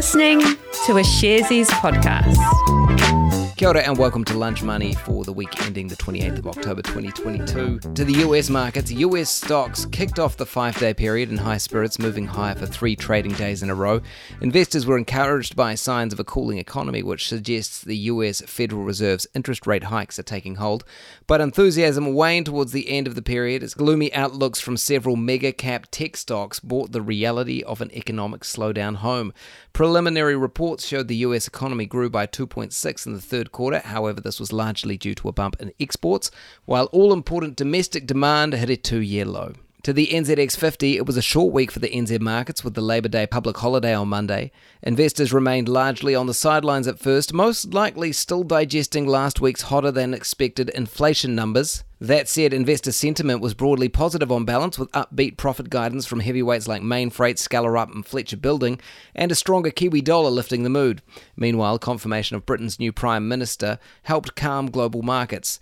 listening to a Sharesies podcast. Kia ora and welcome to Lunch Money for the week ending the 28th of October 2022. To the US markets, US stocks kicked off the five day period in high spirits, moving higher for three trading days in a row. Investors were encouraged by signs of a cooling economy, which suggests the US Federal Reserve's interest rate hikes are taking hold. But enthusiasm waned towards the end of the period as gloomy outlooks from several mega cap tech stocks brought the reality of an economic slowdown home. Preliminary reports showed the US economy grew by 2.6 in the third quarter. However, this was largely due to a bump in exports, while all important domestic demand hit a two year low. To the NZX50, it was a short week for the NZ markets with the Labour Day public holiday on Monday. Investors remained largely on the sidelines at first, most likely still digesting last week's hotter than expected inflation numbers. That said, investor sentiment was broadly positive on balance, with upbeat profit guidance from heavyweights like Main Mainfreight, Scalar and Fletcher Building, and a stronger Kiwi dollar lifting the mood. Meanwhile, confirmation of Britain's new Prime Minister helped calm global markets.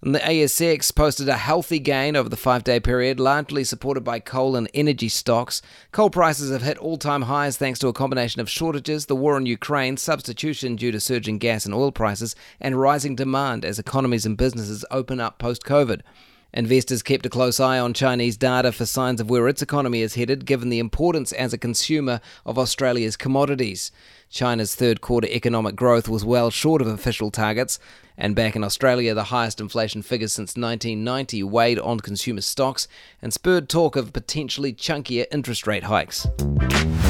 And the ASX posted a healthy gain over the five day period, largely supported by coal and energy stocks. Coal prices have hit all time highs thanks to a combination of shortages, the war in Ukraine, substitution due to surging gas and oil prices, and rising demand as economies and businesses open up post COVID. Investors kept a close eye on Chinese data for signs of where its economy is headed, given the importance as a consumer of Australia's commodities. China's third quarter economic growth was well short of official targets, and back in Australia, the highest inflation figures since 1990 weighed on consumer stocks and spurred talk of potentially chunkier interest rate hikes.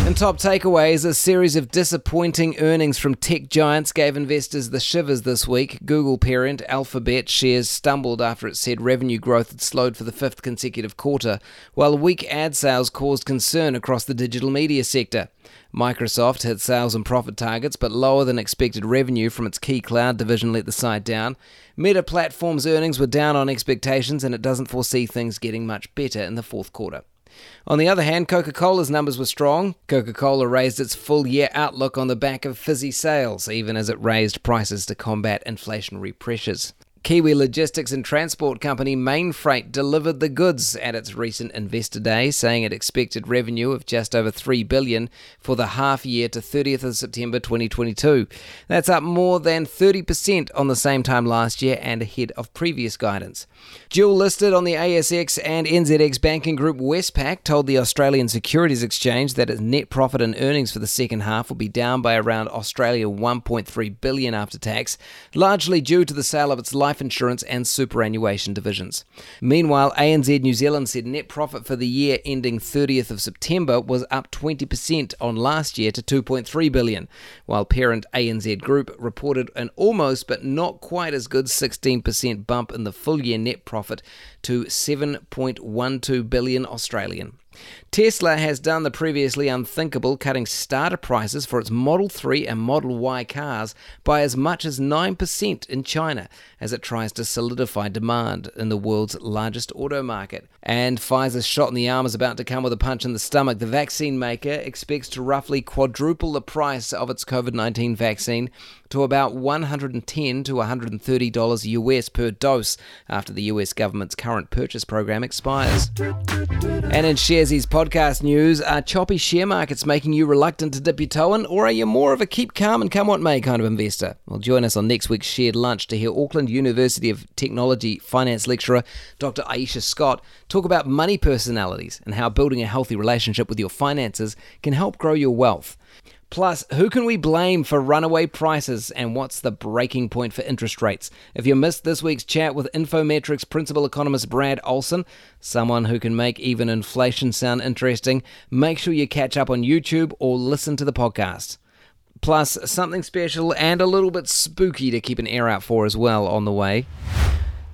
In top takeaways, a series of disappointing earnings from tech giants gave investors the shivers this week. Google parent Alphabet shares stumbled after it said revenue growth had slowed for the fifth consecutive quarter, while weak ad sales caused concern across the digital media sector. Microsoft hit sales and profit targets, but lower than expected revenue from its key cloud division let the side down. Meta Platforms' earnings were down on expectations, and it doesn't foresee things getting much better in the fourth quarter. On the other hand, Coca Cola's numbers were strong. Coca Cola raised its full year outlook on the back of fizzy sales, even as it raised prices to combat inflationary pressures. Kiwi logistics and transport company Mainfreight delivered the goods at its recent investor day, saying it expected revenue of just over 3 billion for the half year to 30th of September 2022. That's up more than 30% on the same time last year and ahead of previous guidance. Dual listed on the ASX and NZX banking group Westpac told the Australian Securities Exchange that its net profit and earnings for the second half will be down by around Australia 1.3 billion after tax, largely due to the sale of its life life insurance and superannuation divisions. Meanwhile, ANZ New Zealand said net profit for the year ending 30th of September was up 20% on last year to 2.3 billion, while parent ANZ Group reported an almost but not quite as good 16% bump in the full year net profit to 7.12 billion Australian. Tesla has done the previously unthinkable, cutting starter prices for its Model 3 and Model Y cars by as much as 9% in China as it tries to solidify demand in the world's largest auto market. And Pfizer's shot in the arm is about to come with a punch in the stomach. The vaccine maker expects to roughly quadruple the price of its COVID 19 vaccine to about $110 to 130 dollars US per dose after the US government's current purchase program expires. And in Sharesies podcast news, are choppy share markets making you reluctant to dip your toe in, or are you more of a keep calm and come what may kind of investor? Well, join us on next week's Shared Lunch to hear Auckland University of Technology finance lecturer Dr. Aisha Scott talk about money personalities and how building a healthy relationship with your finances can help grow your wealth. Plus, who can we blame for runaway prices and what's the breaking point for interest rates? If you missed this week's chat with Infometrics principal economist Brad Olsen, someone who can make even inflation sound interesting, make sure you catch up on YouTube or listen to the podcast. Plus, something special and a little bit spooky to keep an ear out for as well on the way.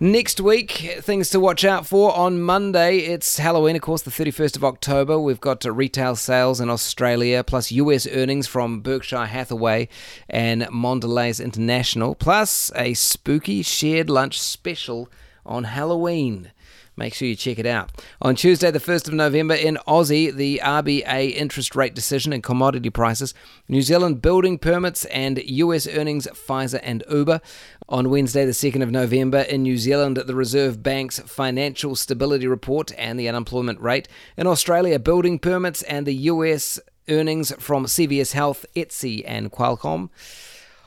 Next week, things to watch out for. On Monday, it's Halloween, of course, the 31st of October. We've got retail sales in Australia, plus US earnings from Berkshire Hathaway and Mondelez International, plus a spooky shared lunch special on Halloween. Make sure you check it out. On Tuesday, the 1st of November, in Aussie, the RBA interest rate decision and commodity prices, New Zealand building permits, and US earnings, Pfizer and Uber. On Wednesday, the 2nd of November, in New Zealand, the Reserve Bank's financial stability report and the unemployment rate. In Australia, building permits and the US earnings from CVS Health, Etsy, and Qualcomm.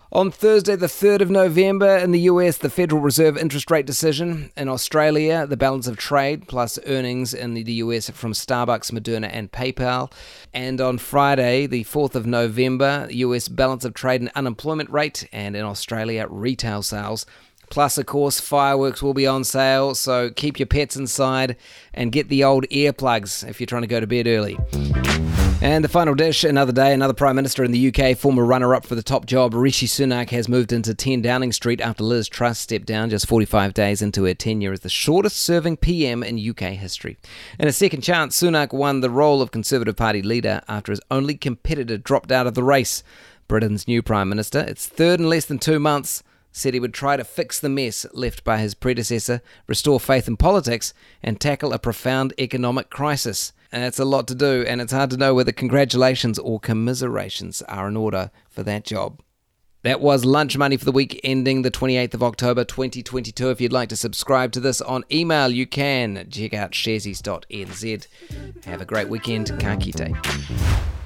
On Thursday, the 3rd of November, in the US, the Federal Reserve interest rate decision. In Australia, the balance of trade plus earnings in the US from Starbucks, Moderna, and PayPal. And on Friday, the 4th of November, US balance of trade and unemployment rate. And in Australia, retail sales. Plus, of course, fireworks will be on sale, so keep your pets inside and get the old earplugs if you're trying to go to bed early. And the final dish, another day, another Prime Minister in the UK, former runner up for the top job, Rishi Sunak, has moved into 10 Downing Street after Liz Truss stepped down just 45 days into her tenure as the shortest serving PM in UK history. In a second chance, Sunak won the role of Conservative Party leader after his only competitor dropped out of the race. Britain's new Prime Minister, its third in less than two months, said he would try to fix the mess left by his predecessor, restore faith in politics, and tackle a profound economic crisis. And it's a lot to do, and it's hard to know whether congratulations or commiserations are in order for that job. That was Lunch Money for the week ending the 28th of October 2022. If you'd like to subscribe to this on email, you can. Check out sharesies.nz. Have a great weekend. Ka kite.